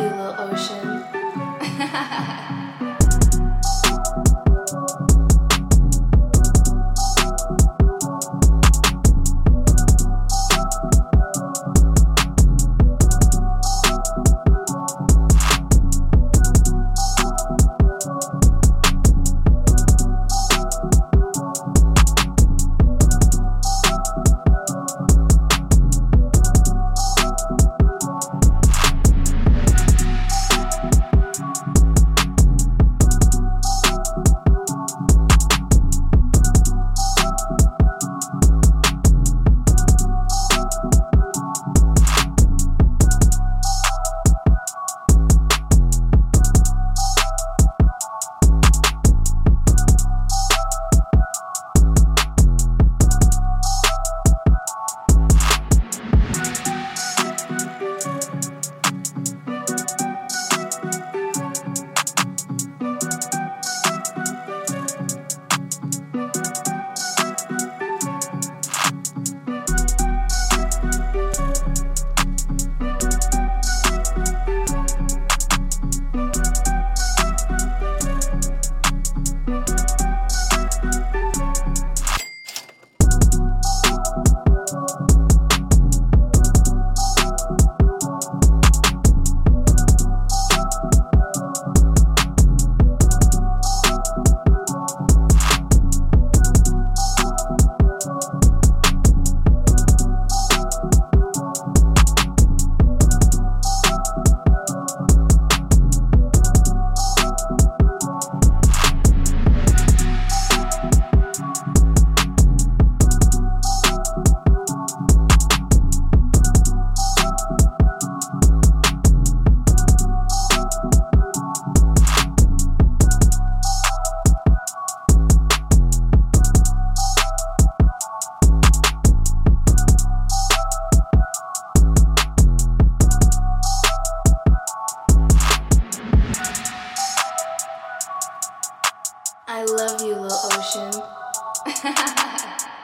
you, little ocean. love you, little ocean.